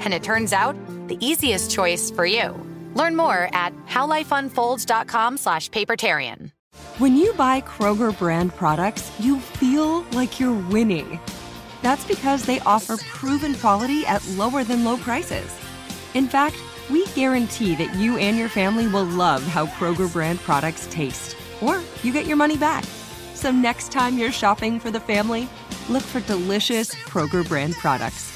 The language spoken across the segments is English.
And it turns out, the easiest choice for you. Learn more at howlifeunfolds.com slash papertarian. When you buy Kroger brand products, you feel like you're winning. That's because they offer proven quality at lower than low prices. In fact, we guarantee that you and your family will love how Kroger brand products taste, or you get your money back. So next time you're shopping for the family, look for delicious Kroger brand products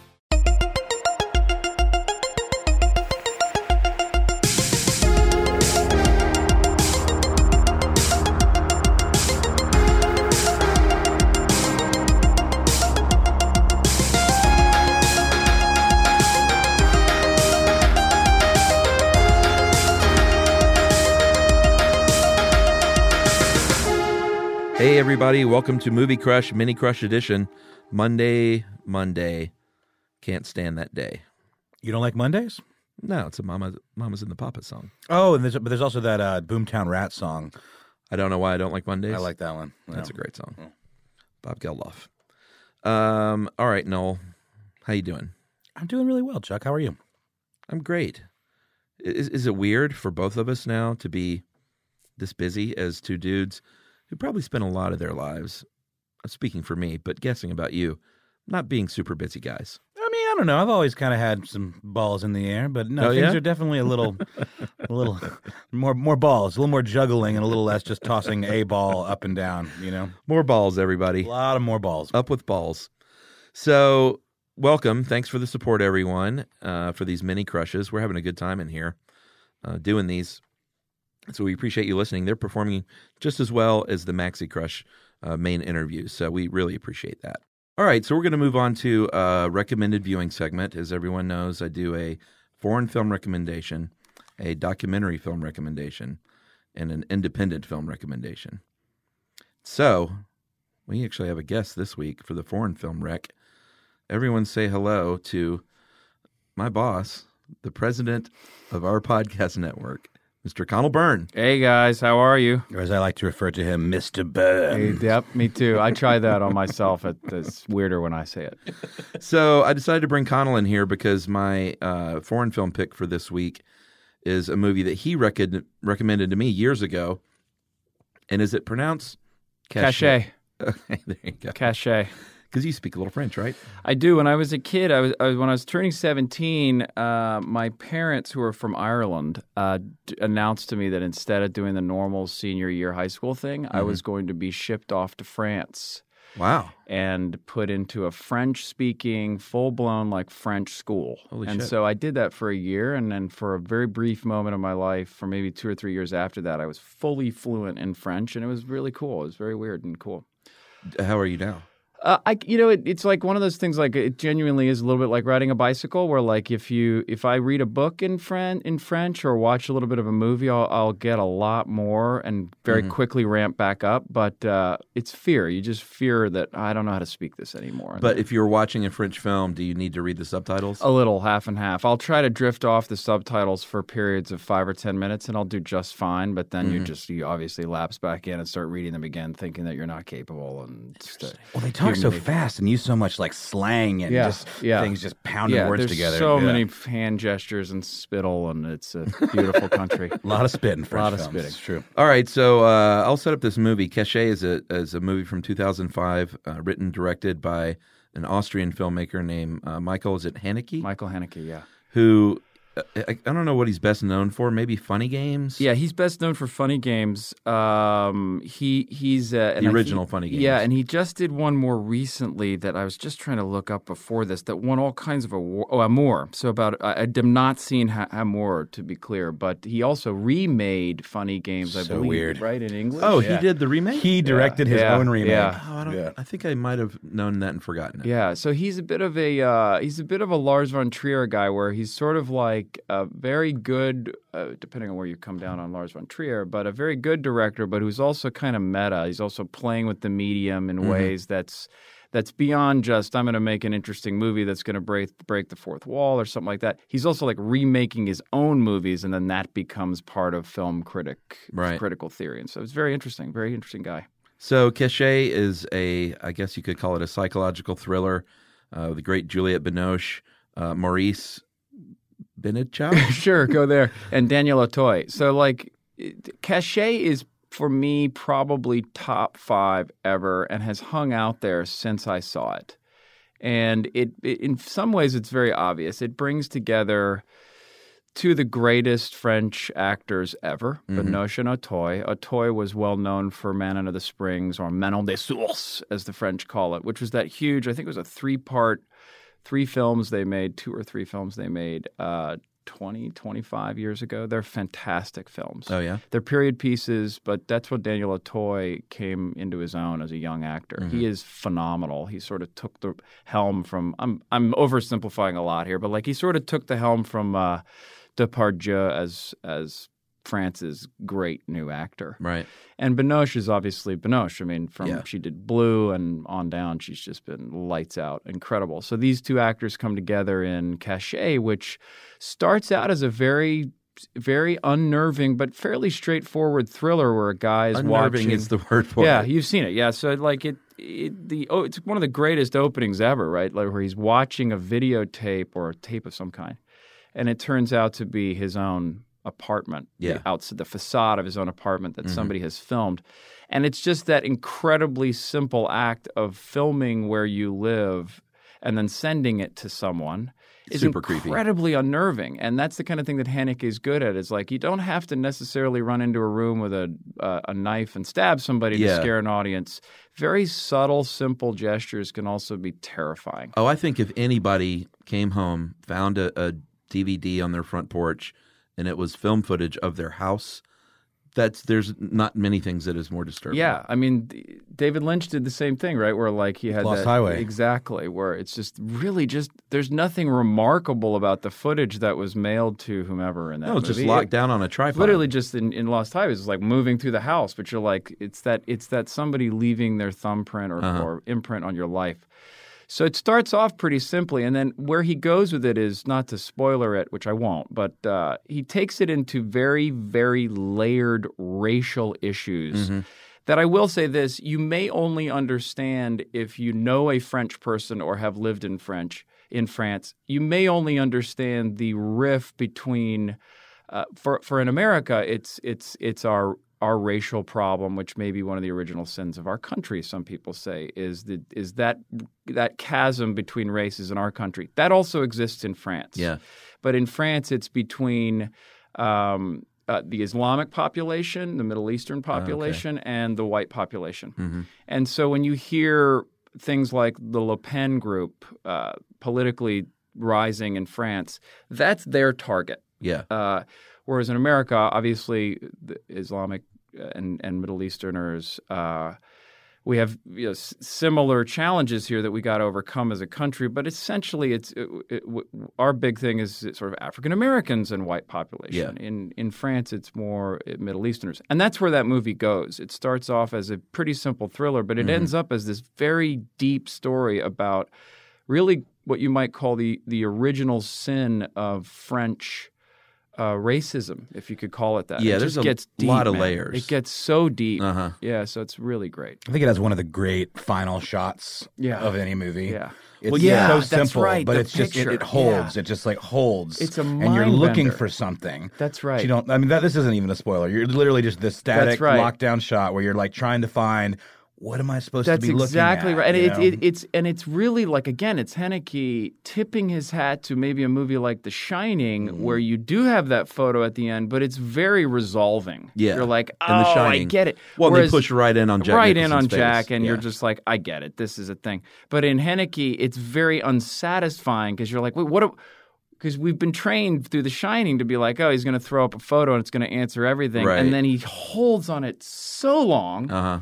Everybody, welcome to Movie Crush Mini Crush Edition. Monday, Monday. Can't stand that day. You don't like Mondays? No, it's a Mama, Mama's in the Papa song. Oh, and there's but there's also that uh, Boomtown Rat song. I don't know why I don't like Mondays. I like that one. That's a great song. Bob Geldof. Um, all right, Noel, how you doing? I'm doing really well, Chuck. How are you? I'm great. Is, is it weird for both of us now to be this busy as two dudes who probably spend a lot of their lives, uh, speaking for me, but guessing about you, not being super busy guys? I mean, I don't know. I've always kind of had some balls in the air, but no, Oh, things yeah? are definitely a little, a little more more balls, a little more juggling, and a little less just tossing a ball up and down. You know, More balls, everybody. a lot of more balls. Up with balls. So, welcome. Thanks for the support, everyone, uh, for these mini crushes. We're having a good time in here uh, doing these. So, we appreciate you listening. They're performing just as well as the Maxi Crush uh, main interviews. So, we really appreciate that. All right. So, we're going to move on to a recommended viewing segment. As everyone knows, I do a foreign film recommendation, a documentary film recommendation, and an independent film recommendation. So, we actually have a guest this week for the foreign film rec. Everyone say hello to my boss, the president of our podcast network, Mr. Connell Byrne. Hey guys, how are you? Or as I like to refer to him, Mister Byrne. Hey, yep, me too. I try that on myself. It, it's weirder when I say it. So I decided to bring Connell in here because my uh, foreign film pick for this week is a movie that he rec- recommended to me years ago. And is it pronounced Caché. Okay, there you go. Caché. Because you speak a little French, right? I do. When I was a kid, I was, I was when I was turning seventeen. Uh, my parents, who are from Ireland, uh, d- announced to me that instead of doing the normal senior year high school thing, I was going to be shipped off to France Wow. and put into a French speaking, full blown like French school. Holy and shit. so I did that for a year. And then for a very brief moment of my life, for maybe two or three years after that, I was fully fluent in French. And it was really cool. It was very weird and cool. How are you now? Uh, I, you know, it, it's like one of those things. Like it genuinely is a little bit like riding a bicycle, where like if you if I read a book in French in French or watch a little bit of a movie, I'll, I'll get a lot more and very quickly ramp back up. But uh, it's fear. You just fear that I don't know how to speak this anymore. But if you're watching a French film, do you need to read the subtitles? a little half and half. I'll try to drift off the subtitles for periods of five or ten minutes, and I'll do just fine. But then you just you obviously lapse back in and start reading them again, thinking that you're not capable and. Well, they talk talk so fast and use so much like slang and Yeah, just yeah. things just pounding yeah, words there's together. so Yeah. many hand gestures and spittle, and it's a beautiful country. A lot of spit in French Lot of films. spitting. It's true. All right, so uh, I'll set up this movie. Caché is a is a movie from 2005, uh, written directed by an Austrian filmmaker named uh, Michael. Is it Haneke? Michael Haneke, yeah. Who I, I don't know what he's best known for. Maybe Funny Games. Yeah, he's best known for Funny Games. Um, he he's uh, and The I original think- Funny Games. Yeah, and he just did one more recently that I was just trying to look up before this that won all kinds of awards. Oh, Amour. So about I, I've not seeing ha- Amour to be clear, but he also remade Funny Games. I So believe, weird. right in English. Oh, Yeah. he did the remake. He directed his Yeah. own remake. Yeah. Oh, I don't. Yeah. I think I might have known that and forgotten it. Yeah, so he's a bit of a uh, he's a bit of a Lars von Trier guy, where he's sort of like a very good, uh, depending on where you come down on Lars von Trier, but a very good director, but who's also kind of meta. He's also playing with the medium in ways that's that's beyond just I'm going to make an interesting movie that's going to break break the fourth wall or something like that. He's also like remaking his own movies, and then that becomes part of film critic Right. critical theory. And so it's very interesting, very interesting guy. So Caché is a, I guess you could call it a psychological thriller. Uh, the great Juliette Binoche, uh, Maurice Bénichou. sure, go there. And Daniel Auteuil. So, like, Caché is for me probably top five ever, and has hung out there since I saw it. And it, it in some ways, it's very obvious. It brings together two of the greatest French actors ever, mm-hmm. Binoche and Auteuil. Auteuil was well known for Manon of the Springs or Manon des Sources, as the French call it, which was that huge, I think it was a three part, three films they made, two or three films they made uh, 20, 25 years ago. They're fantastic films. oh yeah. They're period pieces, but that's what Daniel Auteuil came into his own as a young actor. He is phenomenal. He sort of took the helm from. I'm I'm oversimplifying a lot here, but like he sort of took the helm from uh, Depardieu as as France's great new actor. Right. And Binoche is obviously Binoche. I mean, from Yeah. she did Blue and on down, she's just been lights out, incredible. So these two actors come together in Caché, which starts out as a very, very unnerving but fairly straightforward thriller where a guy is Unnerving watching. is the word for yeah, it. Yeah, you've seen it. Yeah, so like it, it the oh, it's one of the greatest openings ever, right? Like where he's watching a videotape or a tape of some kind, and it turns out to be his own apartment. Yeah. the outside the facade of his own apartment that somebody has filmed, and it's just that incredibly simple act of filming where you live and then sending it to someone. Is Super creepy. incredibly unnerving, and that's the kind of thing that Haneke is good at. Is like you don't have to necessarily run into a room with a uh, a knife and stab somebody Yeah. to scare an audience. Very subtle, simple gestures can also be terrifying. Oh, I think if anybody came home, found a, a DVD on their front porch, and it was film footage of their house, that's there's not many things that is more disturbing. Yeah, I mean, David Lynch did the same thing, right? Where like he had Lost that, Highway. exactly, where it's just really just there's nothing remarkable about the footage that was mailed to whomever in that No, it's just locked It- down on a tripod. literally just in, in Lost Highways it's like moving through the house, but you're like it's that it's that somebody leaving their thumbprint or, Uh-huh. or imprint on your life. So it starts off pretty simply, and then where he goes with it is not to spoiler it, which I won't, but uh, he takes it into very, very layered racial issues. Mm-hmm. That I will say this: you may only understand if you know a French person or have lived in French in France. You may only understand the rift between uh, for for in America, it's it's it's our our racial problem, which may be one of the original sins of our country. Some people say is the is that that chasm between races in our country that also exists in France. Yeah. but in France, it's between. Um, uh, the Islamic population, the Middle Eastern population, and the white population. And so when you hear things like the Le Pen group uh, politically rising in France, that's their target. Yeah. Uh, whereas in America, obviously, the Islamic and, and Middle Easterners, uh, we have you know, similar challenges here that we got to overcome as a country. But essentially, it's it, it, w- our big thing is sort of African Americans and white population. Yeah. In in France, it's more uh, Middle Easterners, and that's where that movie goes. It starts off as a pretty simple thriller, but it ends up as this very deep story about really what you might call the the original sin of French uh, racism, if you could call it that. Yeah, it there's just a gets deep, lot of man. layers. It gets so deep. Uh-huh. Yeah, so it's really great. I think it has one of the great final shots Yeah. of any movie. Yeah. It's Well, yeah, so that's simple, right, but the it's just it, it holds. Yeah. It just like holds. It's a mind and you're looking bender. for something. That's right. You don't. I mean, that this isn't even a spoiler. You're literally just this static right. lockdown shot where you're like trying to find what am I supposed That's to be looking That's exactly right, and it, it, it's and it's really like again, it's Haneke tipping his hat to maybe a movie like The Shining, Mm-hmm. where you do have that photo at the end, but it's very resolving. Yeah. you're like, oh, The I get it. Well, Whereas- they push right in on Jack right in on face. Jack, and you're just like, I get it. This is a thing. But in Haneke, it's very unsatisfying because you're like, wait, what? Because we've been trained through The Shining to be like, oh, he's going to throw up a photo and it's going to answer everything, Right. and then he holds on it so long Uh huh.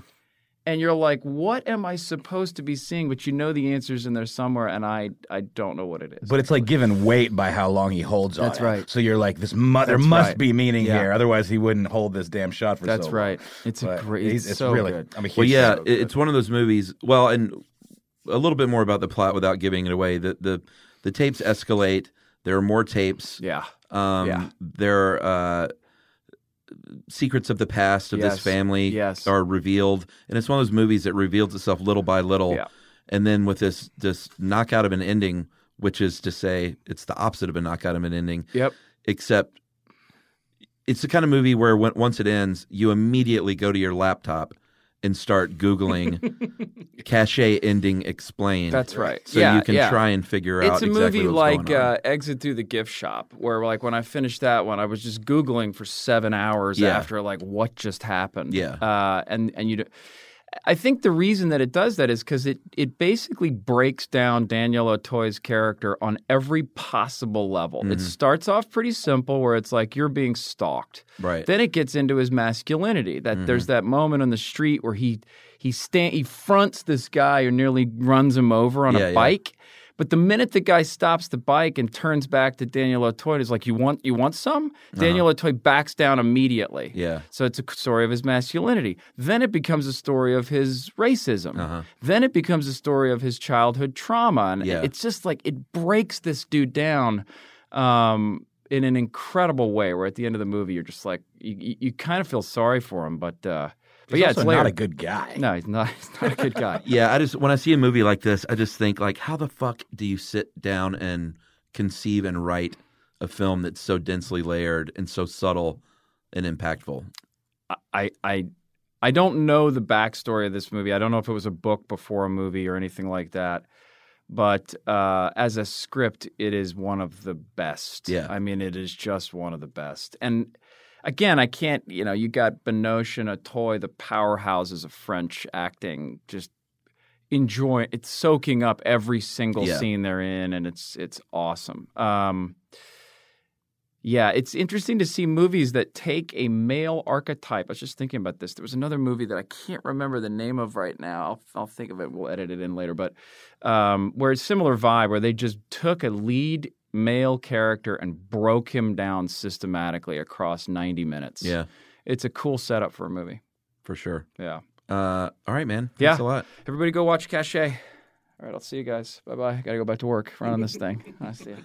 And you're like, what am I supposed to be seeing? But you know the answer's in there somewhere, and I I don't know what it is. But it's like given weight by how long he holds on. That's it. right. So you're like, this mu- there That's must right. be meaning Yeah. here, otherwise he wouldn't hold this damn shot for That's so long. right. It's a But great. he's- It's, it's so really. good. I'm a huge Well, yeah, fan. it- it's one of those movies. Well, and a little bit more about the plot without giving it away. The the the tapes escalate. There are more tapes. Yeah. Um, Yeah. There are uh, secrets of the past of Yes. this family Yes. are revealed, and it's one of those movies that reveals itself little by little. Yeah. And then with this this knockout of an ending, which is to say, it's the opposite of a knockout of an ending. Yep. Except, it's the kind of movie where when, once it ends, you immediately go to your laptop and start googling cache ending explained." That's right. So Yeah, you can yeah. try and figure out. It's a exactly movie like uh, Exit Through the Gift Shop, where like when I finished that one, I was just googling for seven hours Yeah. after like what just happened. Yeah. uh, and and you. I think the reason that it does that is because it it basically breaks down Daniel Auteuil's character on every possible level. Mm-hmm. It starts off pretty simple, where it's like you're being stalked. Right. Then it gets into his masculinity. That there's Mm-hmm. that moment on the street where he he stand he fronts this guy who nearly runs him over on Yeah, a yeah. But the minute the guy stops the bike and turns back to Daniel Auteuil and is like, "You want you want some?" Daniel Auteuil backs down immediately. Uh-huh. Yeah. So it's a story of his masculinity. Then it becomes a story of his racism. Uh-huh. Then it becomes a story of his childhood trauma, and Yeah. it's just like it breaks this dude down um, in an incredible way. Where at the end of the movie, you're just like, you, you, you kind of feel sorry for him, but uh, but He's yeah, also it's not a good guy. No, he's not. He's not a good guy. Yeah, I just when I see a movie like this, I just think like, how the fuck do you sit down and conceive and write a film that's so densely layered and so subtle and impactful? I I I don't know the backstory of this movie. I don't know if it was a book before a movie or anything like that. But uh, as a script, it is one of the best. Yeah. I mean, it is just one of the best. And again, I can't. You know, you got Binoche and Auteuil, the powerhouses of French acting, just enjoying it's soaking up every single Yeah. scene they're in, and it's it's awesome. Um, yeah, it's interesting to see movies that take a male archetype. I was just thinking about this. There was another movie that I can't remember the name of right now. I'll, I'll think of it. We'll edit it in later. But um, where it's similar vibe, where they just took a lead male character and broke him down systematically across 90 minutes. Yeah, It's a cool setup for a movie. for sure. Yeah. Uh, all right, man. Yeah. Thanks a lot. Everybody go watch Caché. All right, I'll see you guys. Bye bye. Got to go back to work. Run on this thing. I see you.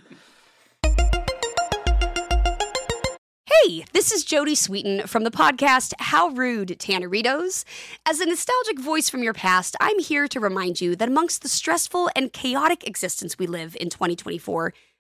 Hey, this is Jodie Sweetin from the podcast How Rude Tanneritos. As a nostalgic voice from your past, I'm here to remind you that amongst the stressful and chaotic existence we live in 2024,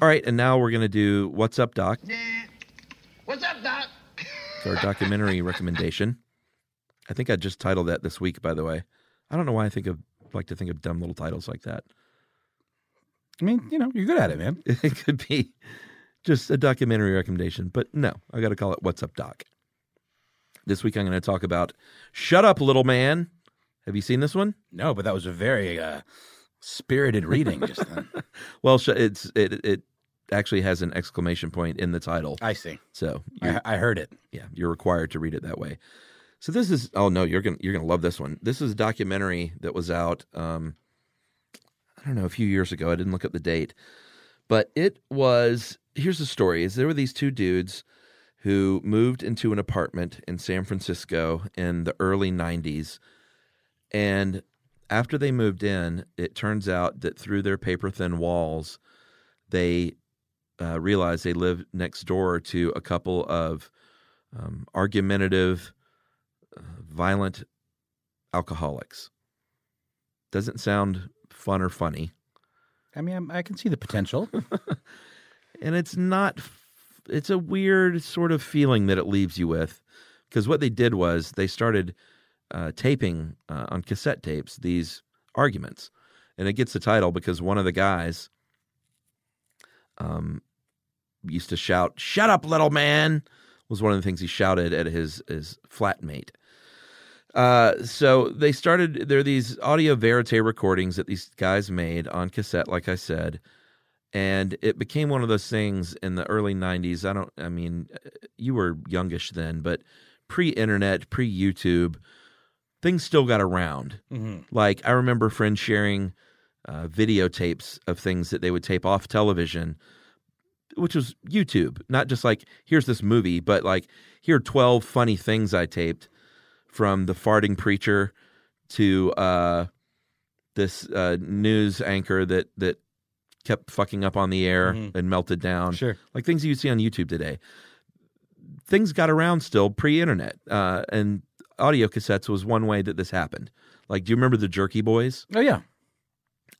All right, and now we're going to do What's Up, Doc? What's up, Doc? It's our documentary recommendation. I think I just titled that this week, by the way. I don't know why I think of like to think of dumb little titles like that. I mean, you know, you're good at it, man. It could be just a documentary recommendation, but no, I got to call it What's Up, Doc. This week I'm going to talk about Shut Up, Little Man. Have you seen this one? No, but that was a very uh, spirited reading just then. Well, it's it it actually has an exclamation point in the title. I see. So I, I heard it. yeah, you're required to read it that way. So this is oh no, you're gonna you're gonna love this one. This is a documentary that was out um I don't know, a few years ago. I didn't look up the date. But it was here's the story is there were these two dudes who moved into an apartment in San Francisco in the early 90s and after they moved in, it turns out that through their paper thin walls, they uh, realized they lived next door to a couple of um, argumentative, uh, violent alcoholics. Doesn't sound fun or funny, I mean, I'm, I can see the potential. and it's not, it's a weird sort of feeling that it leaves you with, because what they did was they started uh, taping uh, on cassette tapes these arguments, and it gets the title because one of the guys um, used to shout, "Shut up, little man!" was one of the things he shouted at his his flatmate. Uh, so they started. There are these audio verite recordings that these guys made on cassette, like I said, and it became one of those things in the early '90s. I don't. I mean, you were youngish then, but pre-internet, pre-YouTube, things still got around. Like I remember friends sharing uh, videotapes of things that they would tape off television, which was YouTube. Not just like here's this movie, but like here are twelve funny things I taped from the farting preacher to uh, this uh, news anchor that that kept fucking up on the air and melted down. Sure. like things you see on YouTube today. Things got around still pre-internet, uh, and audio cassettes was one way that this happened. Like, do you remember the Jerky Boys? oh yeah,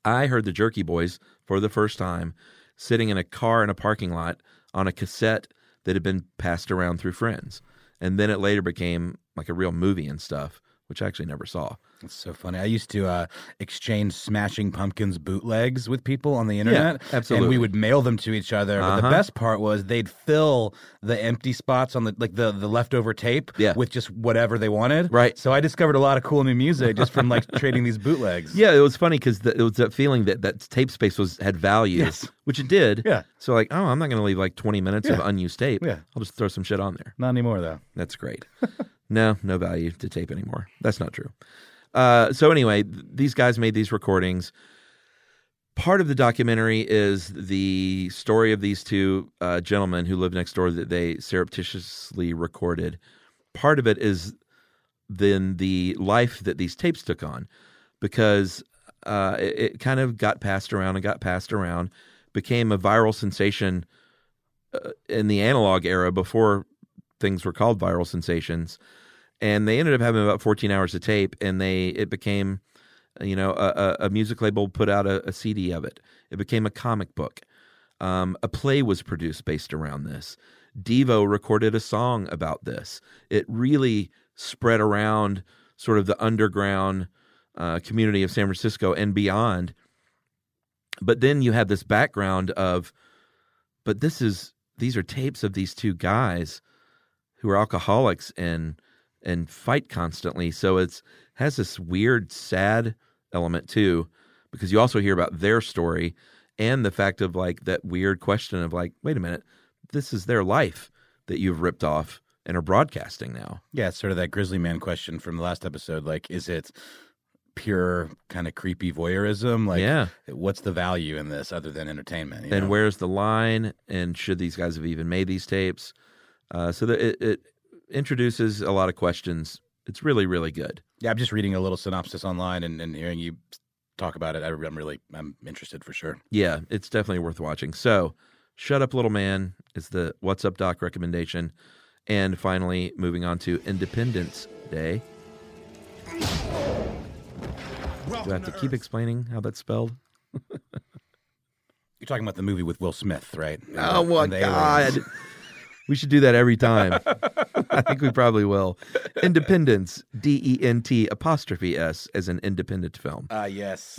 I heard the Jerky Boys for the first time sitting in a car in a parking lot on a cassette that had been passed around through friends. And then it later became like a real movie and stuff, which I actually never saw. That's so funny. I used to uh, exchange Smashing Pumpkins bootlegs with people on the internet. absolutely. And we would mail them to each other. But the Uh-huh. best part was they'd fill the empty spots on the like the, the leftover tape Yeah. with just whatever they wanted. Right. So I discovered a lot of cool new music just from like trading these bootlegs. Yeah, it was funny because it was that feeling that that tape space was had value, Yes. which it did. Yeah. So like, oh, I'm not going to leave like 20 minutes of unused tape. Yeah. I'll just throw some shit on there. Not anymore though. That's great. no, no value to tape anymore. That's not true. Uh, so anyway, th- these guys made these recordings. Part of the documentary is the story of these two uh, gentlemen who live next door that they surreptitiously recorded. Part of it is then the life that these tapes took on, because uh, it, it kind of got passed around and got passed around, became a viral sensation uh, in the analog era before things were called viral sensations and they ended up having about 14 hours of tape and they it became You know, a, a, music label put out a, a CD of it. It became a comic book. Um, a play was produced based around this. Devo recorded a song about this. It really spread around sort of the underground uh, community of San Francisco and beyond. But then you have this background of, but this is these are tapes of these two guys who are alcoholics and and fight constantly. So it's has this weird, sad element too, because you also hear about their story and the fact of like that weird question of like, wait a minute, this is their life that you've ripped off and are broadcasting now. Yeah, it's sort of that grizzly man question from the last episode. Like, is it pure kind of creepy voyeurism? Like, Yeah. what's the value in this other than entertainment? you and know? where's the line? And should these guys have even made these tapes? Uh, so that it, it introduces a lot of questions. It's really, really good. Yeah, I'm just reading a little synopsis online and, and hearing you talk about it. I- I'm really I'm interested for sure. Yeah, it's definitely worth watching. So, Shut Up Little Man is the What's Up Doc recommendation. And finally, moving on to Independence Day. Do I have to keep explaining how that's spelled? You're talking about the movie with Will Smith, right? Oh my And God. We should do that every time. I think we probably will. Independence, D E N T apostrophe S, as an independent film. Ah, yes.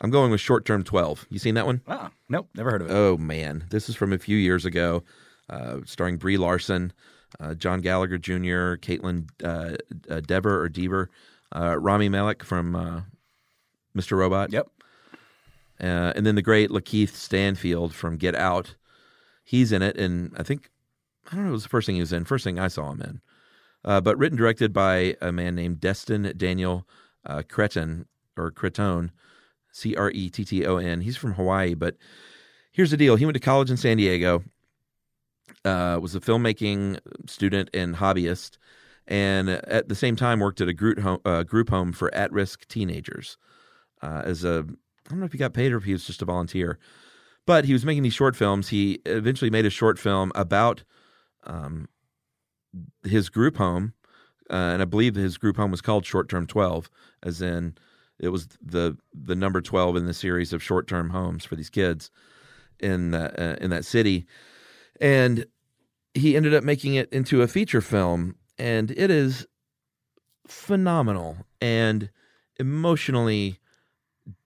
I'm going with Short Term 12. You seen that one? Ah, nope, never heard of it. Oh man, this is from a few years ago, uh, starring Brie Larson, uh, John Gallagher Jr., Kaitlyn uh, uh, Dever or Dever, uh, Rami Malek from uh, Mr. Robot. Yep. Uh, and then the great Lakeith Stanfield from Get Out. He's in it, and I think I don't know. It was the first thing he was in. First thing I saw him in. Uh, but written directed by a man named Destin Daniel uh, Cretton or Cretton, C R E T T O N. He's from Hawaii, but here's the deal. He went to college in San Diego. Uh, was a filmmaking student and hobbyist, and at the same time worked at a group home, uh, group home for at-risk teenagers. Uh, as a, I don't know if he got paid or if he was just a volunteer, but he was making these short films. He eventually made a short film about um, his group home, uh, and I believe his group home was called Short Term Twelve, as in it was the the number twelve in the series of short term homes for these kids in that uh, in that city, and he ended up making it into a feature film, and it is phenomenal and emotionally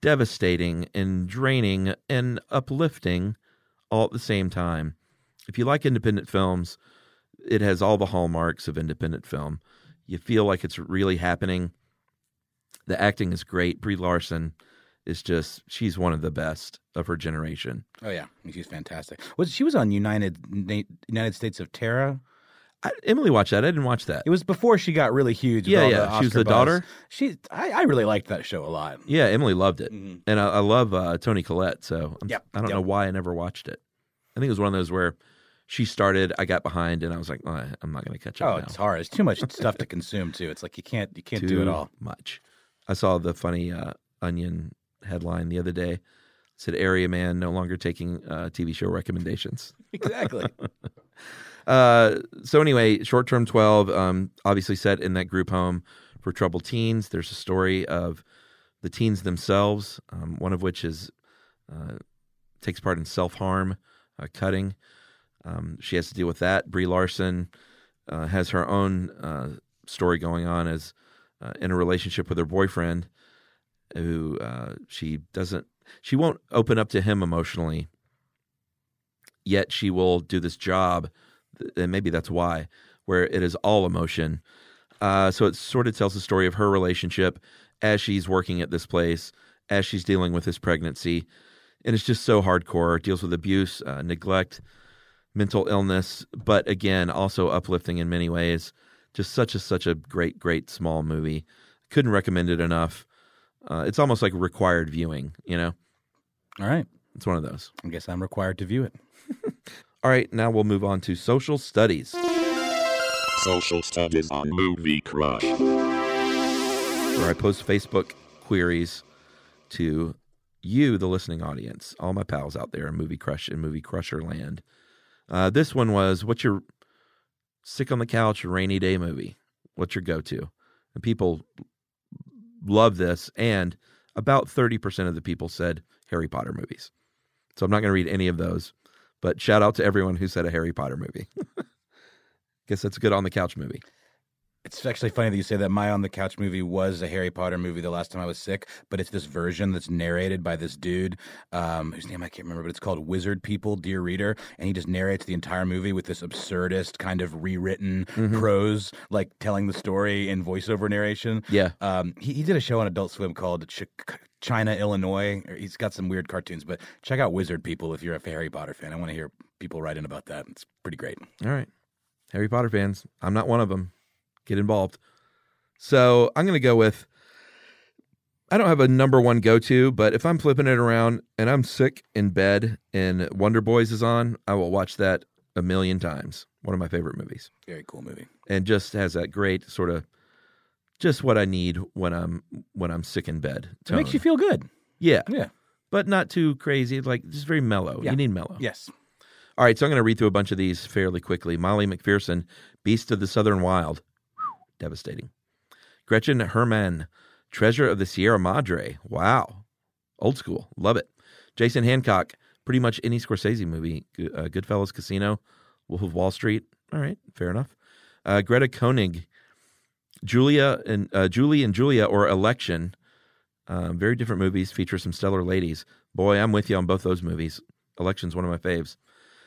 devastating and draining and uplifting all at the same time. If you like independent films, it has all the hallmarks of independent film. You feel like it's really happening. The acting is great. Brie Larson is just she's one of the best of her generation. Oh yeah, she's fantastic. Was she was on United United States of Tara? I, Emily watched that. I didn't watch that. It was before she got really huge. Yeah, yeah. She was the buzz. daughter? She, I, I really liked that show a lot. Yeah, Emily loved it, Mhm. and I, I love uh, Toni Collette. So I'm, Yep, I don't know why I never watched it. I think it was one of those where she started, I got behind, and I was like, oh, I'm not going to catch up Oh, now. it's hard. It's too much stuff to consume too. It's like you can't you can't Too do it all. much. I saw the funny uh, Onion headline the other day. It said area man no longer taking uh, TV show recommendations. Exactly. Uh, so anyway, short term twelve, um, obviously set in that group home for troubled teens. There's a story of the teens themselves, um, one of which is uh, takes part in self harm, uh, cutting. Um, she has to deal with that. Brie Larson uh, has her own uh, story going on as uh, in a relationship with her boyfriend, who uh, she doesn't, she won't open up to him emotionally. Yet she will do this job and maybe that's why, where it is all emotion. Uh, so it sort of tells the story of her relationship as she's working at this place, as she's dealing with this pregnancy, and it's just so hardcore. It deals with abuse, uh, neglect, mental illness, but again, also uplifting in many ways. Just such a such a great, great small movie. Couldn't recommend it enough. Uh, it's almost like required viewing. You know, all right. it's one of those. I guess I'm required to view it. All right, now we'll move on to social studies. Social studies on Movie Crush. where I post Facebook queries to you, the listening audience, all my pals out there in Movie Crush and Movie Crusher land. Uh, this one was, "What's your sick on the couch rainy day movie? What's your go to?" And people love this, and about 30% of the people said Harry Potter movies. So I'm not going to read any of those, but shout out to everyone who said a Harry Potter movie. Guess that's a good on the couch movie. It's actually funny that you say that. My on the couch movie was a Harry Potter movie the last time I was sick, but it's this version that's narrated by this dude um, whose name I can't remember, but it's called Wizard People, Dear Reader, and he just narrates the entire movie with this absurdist kind of rewritten Mhm. prose, like telling the story in voiceover narration. Yeah. Um, he, he did a show on Adult Swim called Ch- China, Illinois. He's got some weird cartoons, but check out Wizard People if you're a Harry Potter fan. I want to hear people write in about that. It's pretty great. All right. Harry Potter fans, I'm not one of them. Get involved. So I'm going to go with I don't have a number one go to, but if I'm flipping it around and I'm sick in bed and Wonder Boys is on, I will watch that a million times. One of my favorite movies. Very cool movie. And just has that great sort of just what I need when I'm when I'm sick in bed. It makes you feel good. Yeah. Yeah. But not too crazy, like just very mellow. Yeah. You need mellow. Yes. All right, so I'm going to read through a bunch of these fairly quickly. Molly McPherson, Beast of the Southern Wild. Devastating. Gretchen Herman, Treasure of the Sierra Madre. Wow. Old school. Love it. Jason Hancock, pretty much any Scorsese movie. Uh, Goodfellas Casino, Wolf of Wall Street. All right, fair enough. Uh, Greta Koenig, Julia and uh, Julie and Julia or Election. Um, very different movies, feature some stellar ladies. Boy, I'm with you on both those movies. Election's one of my faves.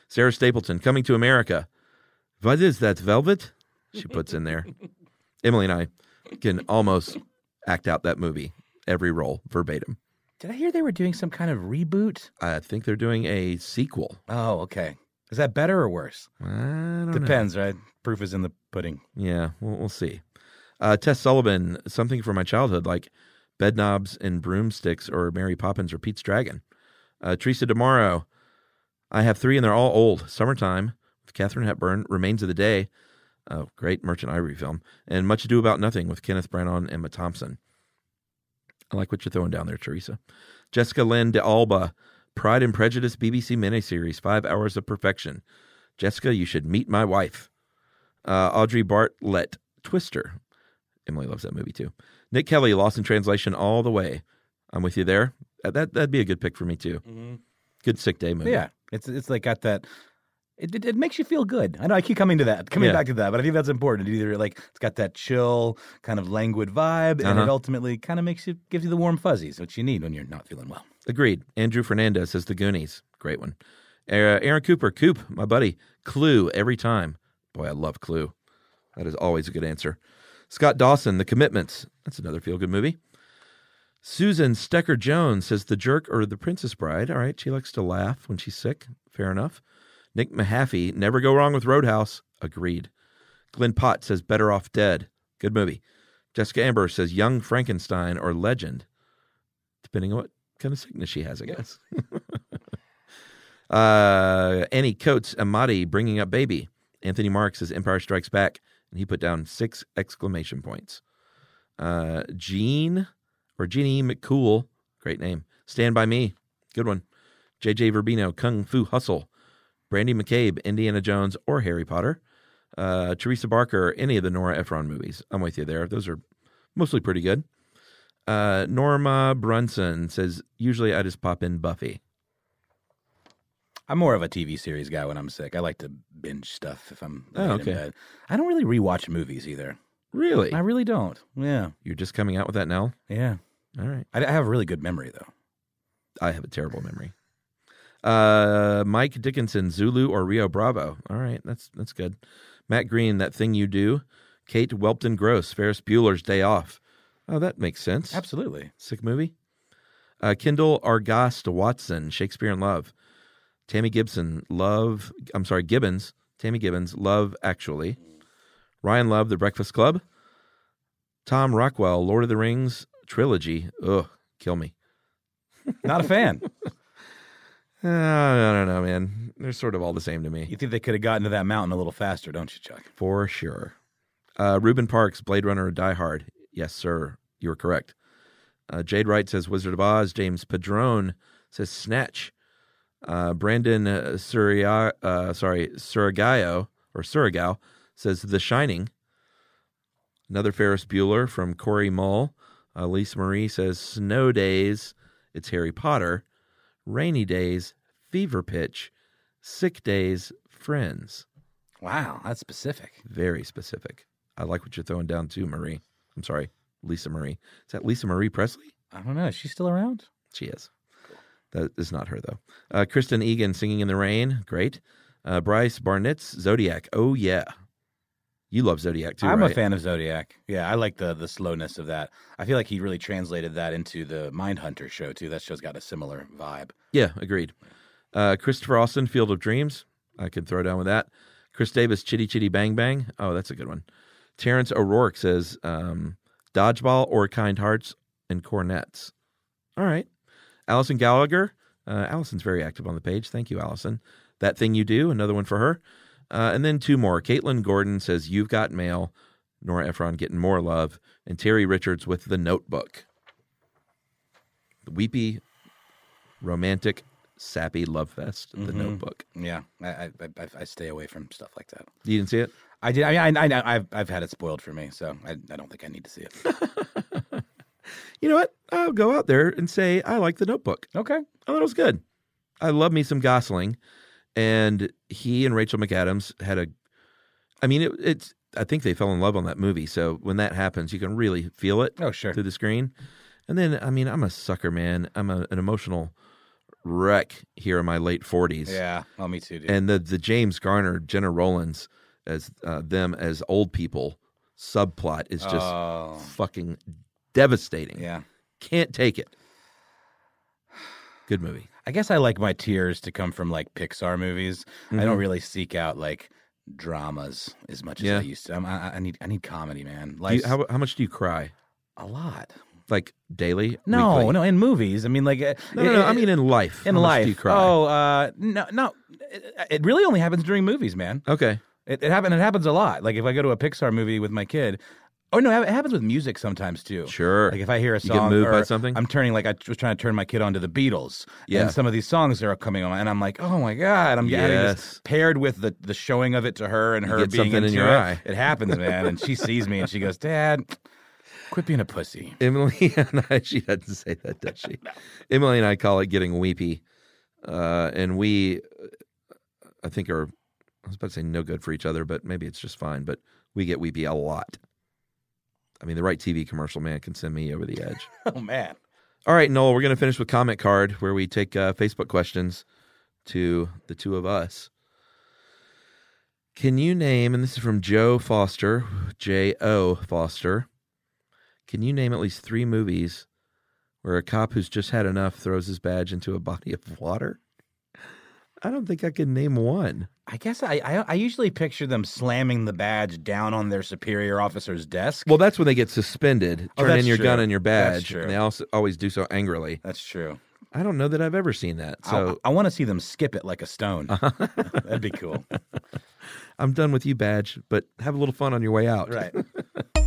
Sarah Stapleton, Coming to America. What is that, Velvet? She puts in there. Emily and I can almost act out that movie, every role, verbatim. Did I hear they were doing some kind of reboot? I think they're doing a sequel. Oh, okay. Is that better or worse? I don't know. Depends, right? Proof is in the pudding. Yeah, we'll, we'll see. Uh, Tess Sullivan, something from my childhood, like Bedknobs and Broomsticks or Mary Poppins or Pete's Dragon. Uh, Teresa DeMauro, I have three and they're all old. Summertime with Katharine Hepburn, Remains of the Day, uh, great Merchant Ivory film, and Much Ado About Nothing with Kenneth Branagh and Emma Thompson. I like what you're throwing down there, Teresa. Jessica Lynn de Alba, Pride and Prejudice BBC miniseries, Five Hours of Perfection. Jessica, you should meet my wife. Uh, Audrey Bartlett, Twister. Emily loves that movie too. Nick Kelly, Lost in Translation, all the way. I'm with you there. That that'd be a good pick for me too. Good sick day movie. Yeah, it's it's like got that. It, it, it makes you feel good. I know I keep coming to that, coming Yeah. back to that, but I think that's important. It either like it's got that chill, kind of languid vibe, and it Uh-huh. ultimately kind of makes you gives you the warm fuzzies, which you need when you're not feeling well. Agreed. Andrew Fernandez says The Goonies. Great one. Uh, Aaron Cooper, Coop, my buddy. Clue every time. Boy, I love Clue. That is always a good answer. Scott Dawson, The Commitments. That's another feel good movie. Susan Stecker Jones says The Jerk or The Princess Bride. All right, she likes to laugh when she's sick. Fair enough. Nick Mahaffey, Never Go Wrong with Roadhouse. Agreed. Glenn Pott says Better Off Dead. Good movie. Jessica Amber says Young Frankenstein or Legend, depending on what kind of sickness she has, I guess. uh, Annie Coates Amati bringing up baby. Anthony Marks says Empire Strikes Back, and he put down six exclamation points. Uh, Gene or Jeannie McCool, great name. Stand by Me, good one. JJ Verbino, Kung Fu Hustle. Brandy McCabe, Indiana Jones or Harry Potter. Uh, Teresa Barker, any of the Nora Ephron movies. I'm with you there. Those are mostly pretty good. Uh, Norma Brunson says, usually I just pop in Buffy. I'm more of a TV series guy when I'm sick. I like to binge stuff if I'm Oh, laying in okay. bed. I don't really rewatch movies either. Really? I really don't. Yeah, You're just coming out with that now? yeah. All right. I, I have a really good memory though. I have a terrible memory. Uh, Mike Dickinson, Zulu or Rio Bravo. All right, that's that's good. Matt Green, that thing you do. Kate Welpton Gross, Ferris Bueller's Day Off. Oh, that makes sense. Absolutely. Sick movie. Uh, Kendall Argast Watson, Shakespeare in Love. Tammy Gibson, Love. I'm sorry, Gibbons. Tammy Gibbons, Love Actually. Ryan Love, The Breakfast Club. Tom Rockwell, Lord of the Rings trilogy. Ugh, kill me. Not a fan. Uh, I don't know, man. They're sort of all the same to me. you think they could have gotten to that mountain a little faster, don't you, Chuck? For sure. Uh, Ruben Parks, Blade Runner, Die Hard. Yes, sir. You were correct. Uh, Jade Wright says Wizard of Oz. James Padrone says Snatch. Uh, Brandon uh, uh, sorry, Suragayo or Surigao says The Shining. Another Ferris Bueller from Corey Mull. Uh, Lisa Marie says snow days, it's Harry Potter. Rainy days, fever pitch. Sick days, friends. Wow, that's specific. Very specific. I like what you're throwing down too, Marie. I'm sorry, Lisa Marie. Is that Lisa Marie Presley? I don't know. Is she still around? She is. That is not her though. Uh, Kristen Egan singing in the rain. Great. Uh, Bryce Barnett's Zodiac. Oh yeah, you love Zodiac too. I'm right? a fan of Zodiac. Yeah, I like the the slowness of that. I feel like he really translated that into the Mindhunter show too. That show's got a similar vibe. Yeah, agreed. Uh, Christopher Austin, Field of Dreams. I could throw down with that. Chris Davis, Chitty Chitty Bang Bang. Oh, that's a good one. Terrence O'Rourke says um, Dodgeball or Kind Hearts and Coronets. All right. Allison Gallagher. Uh, Allison's very active on the page. Thank you, Allison. That Thing You Do, another one for her. Uh, and then two more. Caitlin Gordon says, You've Got Mail. Nora Ephron getting more love. And Terry Richards with The Notebook. The weepy, romantic, sappy love fest, The Mhm. Notebook. Yeah, I, I I I stay away from stuff like that. You didn't see it? I did. I mean, I, I I've I've had it spoiled for me, so I I don't think I need to see it. You know what? I'll go out there and say I like The Notebook. Okay. I thought it was good. I love me some Gosling, and he and Rachel McAdams had a. I mean, it, it's. I think they fell in love on that movie. So when that happens, you can really feel it. Oh, sure. Through the screen, and then I mean, I'm a sucker, man. I'm a, an emotional wreck here in my late 40s. Yeah. Oh, me too, dude. And the the James Garner, Gena Rowlands as uh, them as old people subplot is just Oh. fucking devastating. Yeah. Can't take it. Good movie. I guess I like my tears to come from like Pixar movies. I Mhm. don't really seek out like dramas as much as I used to. I'm, I, I need I need comedy, man. Like how how much do you cry? a lot. Like daily? No, Weekly? no, in movies. I mean, like uh, No, no, no, I mean in life. in How much life. do you cry? Oh, uh, no, no. It, it really only happens during movies, man. Okay. It, it happens. It happens a lot. Like if I go to a Pixar movie with my kid. Oh no, it happens with music sometimes too. Sure. Like if I hear a You get song, moved by or something? I'm turning like I was trying to turn my kid onto the Beatles. Yeah. And some of these songs are coming on, and I'm like, oh my god, I'm getting Yes. this paired with the the showing of it to her and her being in your it. eye. It happens, man. and she sees me and she goes, Dad, quit being a pussy. Emily and I, she doesn't say that, does she? Emily and I call it getting weepy. Uh, and we, I think, are, I was about to say no good for each other, but maybe it's just fine. But we get weepy a lot. I mean, the right TV commercial, man, can send me over the edge. Oh man. All right, Noel, we're going to finish with comment card where we take uh, Facebook questions to the two of us. Can you name, and this is from Joe Foster, J O Foster, can you name at least three movies where a cop who's just had enough throws his badge into a body of water? I don't think I can name one. I guess I, I I usually picture them slamming the badge down on their superior officer's desk. Well, that's when they get suspended. Oh, Turn in your gun and your badge. true. And they also always do so angrily. That's true. I don't know that I've ever seen that. So I, I want to see them skip it like a stone. That'd be cool. I'm done with you, badge, but have a little fun on your way out. Right.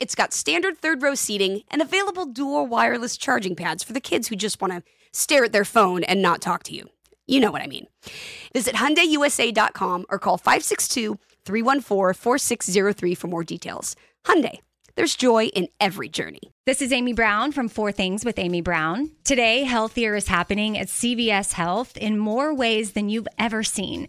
it's got standard third row seating and available dual wireless charging pads for the kids who just want to stare at their phone and not talk to you. You know what I mean. Visit HyundaiUSA.com or call 562 314 4603 for more details. Hyundai, there's joy in every journey. This is Amy Brown from Four Things with Amy Brown. Today, healthier is happening at CVS Health in more ways than you've ever seen.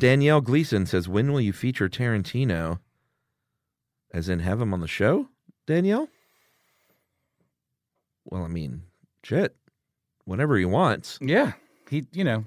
Danielle Gleason says, When will you feature Tarantino? As in, have him on the show, Danielle? Well, I mean, shit. Whenever he wants. Yeah, he, you know,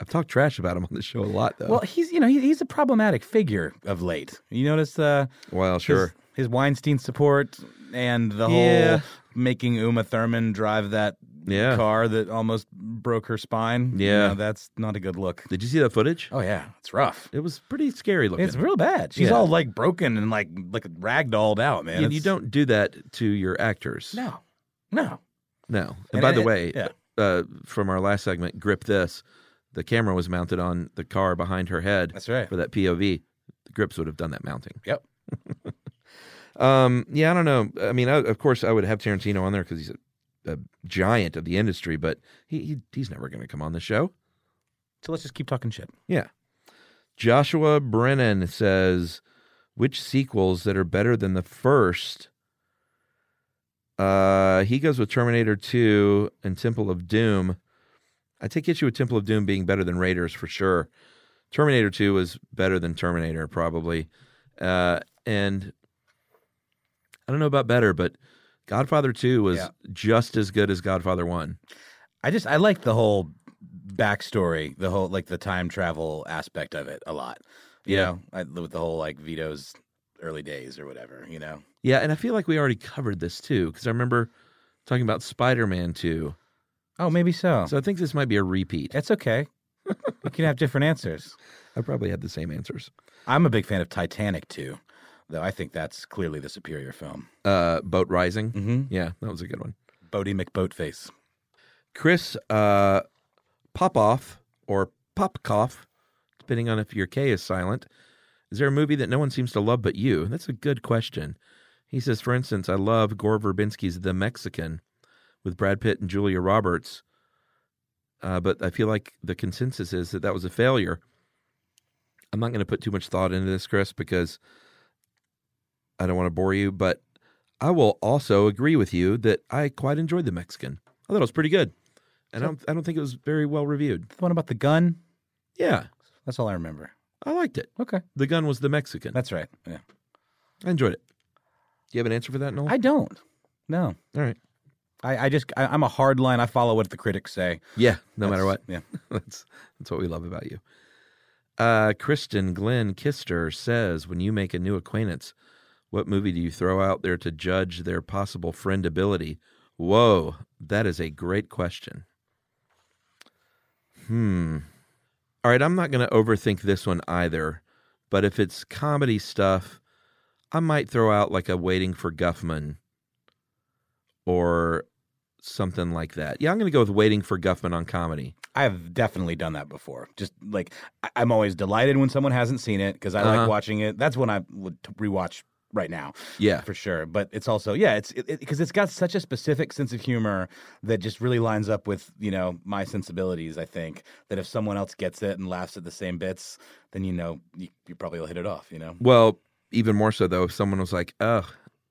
I've talked trash about him on the show a lot, though. well, he's, you know, he, he's a problematic figure of late. You notice, uh, well, his- sure. his, Weinstein support and the Yeah. whole making Uma Thurman drive that Yeah. car that almost broke her spine. You Yeah. know, that's not a good look. Did you see that footage? Oh yeah, it's rough. It was pretty scary looking. It's real bad. She's Yeah. all like broken and like like ragdolled out, man. You, you don't do that to your actors. No, no. No. And, And by the it- way, yeah. uh, from our last segment, grip this. The camera was mounted on the car behind her head. That's right. For that POV, the grips would have done that mounting. Yep. Um, yeah, I don't know. I mean, I, of course, I would have Tarantino on there because he's a, a giant of the industry, but he, he he's never going to come on the show. So let's just keep talking shit. Yeah. Joshua Brennan says, which sequels that are better than the first? Uh, he goes with Terminator 2 and Temple of Doom. I take issue with Temple of Doom being better than Raiders for sure. Terminator 2 was better than Terminator, probably. Uh, and I don't know about better, but Godfather 2 was Yeah. just as good as Godfather 1. I just I like the whole backstory, the whole like the time travel aspect of it a lot. You Yeah. know, I, with the whole like Vito's early days or whatever. You know, Yeah, and I feel like we already covered this too because I remember talking about Spider-Man 2. oh maybe so. So I think this might be a repeat. That's okay. you can have different answers. I probably had the same answers. I'm a big fan of Titanic too, though. I think that's clearly the superior film. Uh, Boat Rising. Mm-hmm. Yeah, that was a good one. Boaty McBoatface. Chris uh, Popoff or Popkoff, depending on if your K is silent. Is there a movie that no one seems to love but you? That's a good question. He says, for instance, I love Gore Verbinski's The Mexican with Brad Pitt and Julia Roberts, uh, but I feel like the consensus is that that was a failure. I'm not going to put too much thought into this, Chris, because I don't want to bore you, but I will also agree with you that I quite enjoyed The Mexican. I thought it was pretty good. And I don't, I don't think it was very well reviewed. The one about the gun. Yeah, That's all I remember. I liked it. Okay, The gun was the Mexican. that's right. Yeah, I enjoyed it. Do you have an answer for that, Noel? I don't. No, All right. I, I just I, I'm a hard line. I follow what the critics say. Yeah, no matter what. That's- Yeah. that's that's what we love about you. Uh, Kristen Glenn Kister says, when you make a new acquaintance, what movie do you throw out there to judge their possible friendability? Whoa, that is a great question. Hmm. All right, I'm not going to overthink this one either, but if it's comedy stuff, I might throw out like a Waiting for Guffman or something like that. Yeah, I'm going to go with Waiting for Guffman on comedy. I've definitely done that before. Just like I'm always delighted when someone hasn't seen it because I Uh-huh. like watching it. That's when I would rewatch right now. Yeah. for sure. But it's also yeah, it's because it, 'cause it's got such a specific sense of humor that just really lines up with you know my sensibilities. I think that if someone else gets it and laughs at the same bits, then you know you, you probably will hit it off. You know Well, even more so though, if someone was like, "Ugh,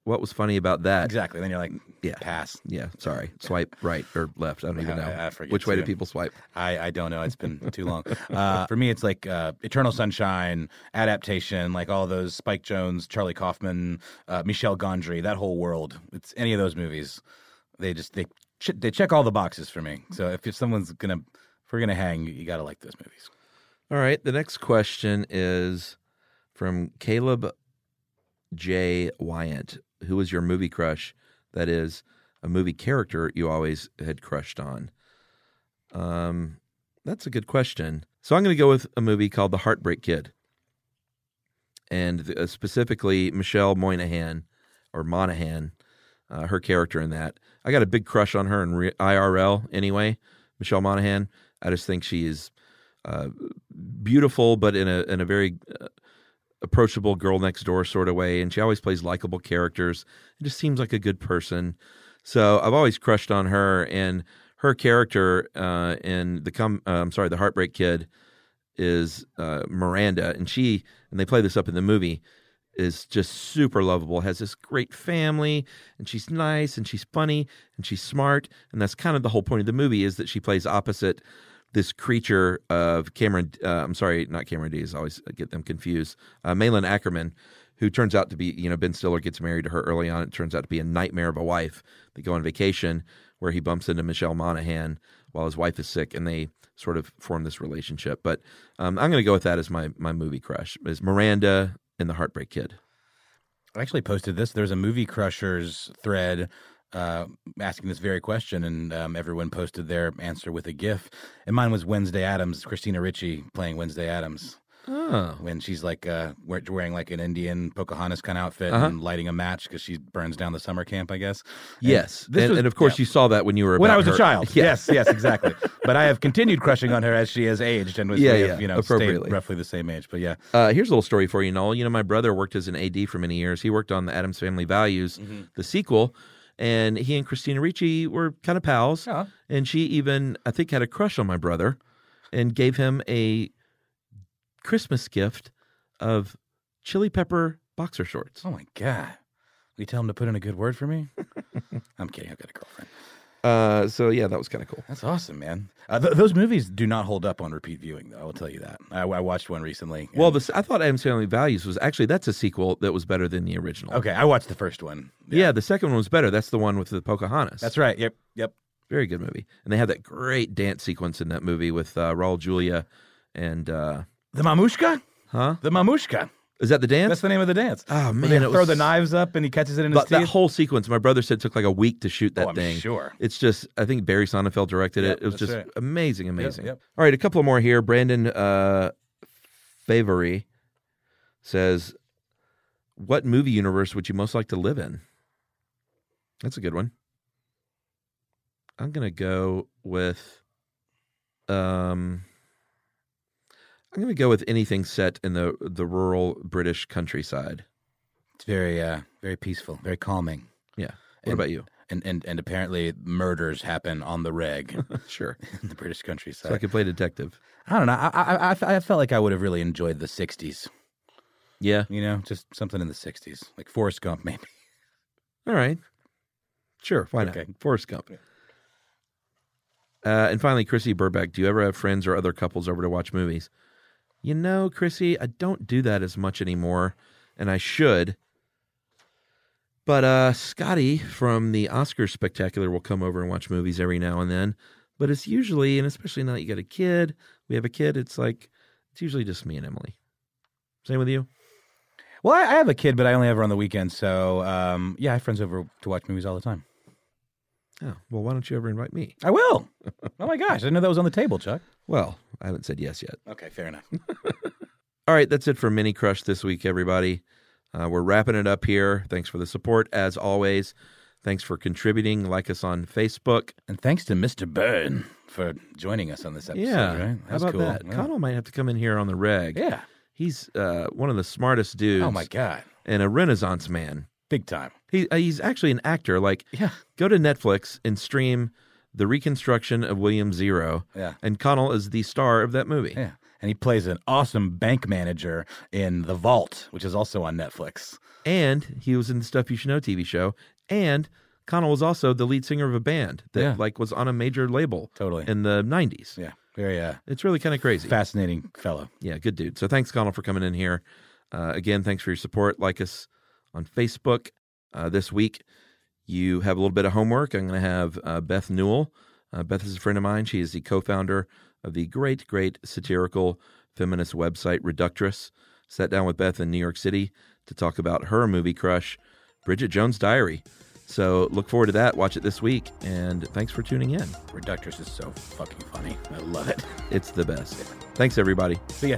what was funny about that?" exactly. Then you're like Yeah. pass. Yeah, sorry. Swipe right or left. I don't even know. I forget Which way do people swipe? I, I don't know. It's been too long. Uh, for me, it's like uh, Eternal Sunshine, Adaptation, like all those Spike Jonze, Charlie Kaufman, uh, Michel Gondry, that whole world. It's any of those movies. They just they ch- they check all the boxes for me. So if, if someone's gonna if we're gonna hang, you, you got to like those movies. All right. The next question is from Caleb J. Wyant. Who was your movie crush? That is a movie character you always had crushed on. Um, that's a good question. So I'm going to go with a movie called The Heartbreak Kid, and uh, specifically Michelle Moynihan or Monaghan, uh, her character in that. I got a big crush on her in re- IRL. Anyway, Michelle Monaghan. I just think she is uh, beautiful, but in a in a very uh, approachable girl next door sort of way, and she always plays likable characters. It just seems like a good person. So I've always crushed on her, and her character uh, in the come. Uh, I'm sorry, the Heartbreak Kid is uh, Miranda, and she and they play this up in the movie is just super lovable. Has this great family, and she's nice, and she's funny, and she's smart, and that's kind of the whole point of the movie is that she plays opposite this creature of Cameron. Uh, I'm sorry, not Cameron Diaz. I always get them confused. Uh, Malin Akerman, who turns out to be, you know, Ben Stiller gets married to her early on. It turns out to be a nightmare of a wife. They go on vacation where he bumps into Michelle Monaghan while his wife is sick, and they sort of form this relationship. But um, I'm going to go with that as my my movie crush is Miranda in The Heartbreak Kid. I actually posted this. There's a movie crushers thread uh, asking this very question, and um, everyone posted their answer with a GIF. And mine was Wednesday Addams, Christina Ricci playing Wednesday Addams. Oh. When she's like uh, wearing like an Indian Pocahontas kind of outfit Uh-huh. and lighting a match because she burns down the summer camp, I guess. And Yes, this and, was- and of course yeah. you saw that when you were when I was a child. Yeah. Yes, yes, exactly. but I have continued crushing on her as she has aged and was Yeah, yeah, have, you know appropriately. roughly the same age. But yeah, Uh, here's a little story for you, Noel. You know, my brother worked as an AD for many years. He worked on the Addams Family Values, Mm-hmm. the sequel, and he and Christina Ricci were kind of pals. Yeah. And she even, I think, had a crush on my brother and gave him a Christmas gift of chili pepper boxer shorts. oh my god, will you tell him to put in a good word for me? I'm kidding. I've got a girlfriend. Uh, so yeah, that was kind of cool. That's awesome, man. Uh, th- those movies do not hold up on repeat viewing, though. I will tell you that. I, I watched one recently. Well, the, I thought Addams Family Values was actually that's a sequel that was better than the original. okay, I watched the first one. Yeah. the second one was better. That's the one with the Pocahontas. That's right. Yep, yep. Very good movie. And they had that great dance sequence in that movie with uh, Raul Julia and uh, The mamushka, huh? the mamushka. Is that the dance? That's the name of the dance. Oh Where man, they it throw was- the knives up and he catches it in his But that whole sequence, my brother said took like a week to shoot that Oh, I'm thing. sure. It's just, I think Barry Sonnenfeld directed Yep, it. It was just right. amazing, amazing. yep. All right, a couple more here. Brandon uh, Favory says, "What movie universe would you most like to live in?" That's a good one. I'm gonna go with, um, I'm gonna go with anything set in the the rural British countryside. It's very, uh, very peaceful, very calming. Yeah. What And- about you? And, and and apparently murders happen on the reg Sure. in the British countryside. So I could play detective. I don't know. I, I I I felt like I would have really enjoyed the '60s. Yeah. You know, just something in the '60s, like Forrest Gump, maybe. All right. Sure. Why Okay. not? Forrest Gump. Uh, and finally, Chrissy Burbeck, do you ever have friends or other couples over to watch movies? You know, Chrissy, I don't do that as much anymore, and I should. But uh, Scotty from the Oscars Spectacular will come over and watch movies every now and then. But it's usually, and especially now that you got a kid, we have a kid, it's like, it's usually just me and Emily. Same with you? Well, I, I have a kid, but I only have her on the weekends. So, um, yeah, I have friends over to watch movies all the time. Oh, well, why don't you ever invite me? I will. oh my gosh, I didn't know that was on the table, Chuck. Well, I haven't said yes yet. Okay, fair enough. All right, that's it for Movie Crush this week, everybody. Uh, we're wrapping it up here. Thanks for the support, as always. Thanks for contributing. Like us on Facebook. And thanks to Mr. Byrne for joining us on this episode. yeah, right? how That's about cool. that? Yeah. Connell might have to come in here on the reg. Yeah. he's uh, one of the smartest dudes. Oh my god, and a Renaissance man. Big time. He uh, he's actually an actor. Like, Yeah. go to Netflix and stream the reconstruction of William Zero. Yeah. and Connell is the star of that movie. Yeah. And he plays an awesome bank manager in The Vault, which is also on Netflix. and he was in the Stuff You Should Know TV show. And Connell was also the lead singer of a band that Yeah. like was on a major label Totally. in the '90s. Yeah. Very uh, It's really kind of crazy. fascinating fellow. Yeah, good dude. So thanks, Connell, for coming in here. Uh, again, thanks for your support. Like us on Facebook uh, this week. you have a little bit of homework. I'm going to have uh, Beth Newell. Uh, Beth is a friend of mine. She is the co founder of the great, great satirical feminist website, Reductress. Sat down with Beth in New York City to talk about her movie crush, Bridget Jones' Diary. So look forward to that. Watch it this week. And thanks for tuning in. Reductress is so fucking funny. I love it. It's the best. Thanks, everybody. See ya.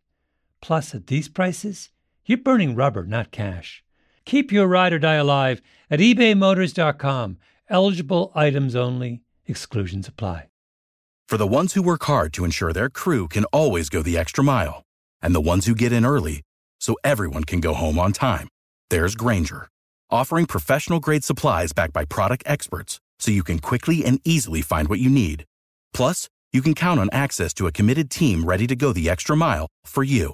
Plus, at these prices, you're burning rubber, not cash. Keep your ride or die alive at ebaymotors.com. Eligible items only, exclusions apply. For the ones who work hard to ensure their crew can always go the extra mile, and the ones who get in early so everyone can go home on time, there's Grainger, offering professional grade supplies backed by product experts so you can quickly and easily find what you need. Plus, you can count on access to a committed team ready to go the extra mile for you.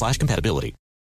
slash compatibility.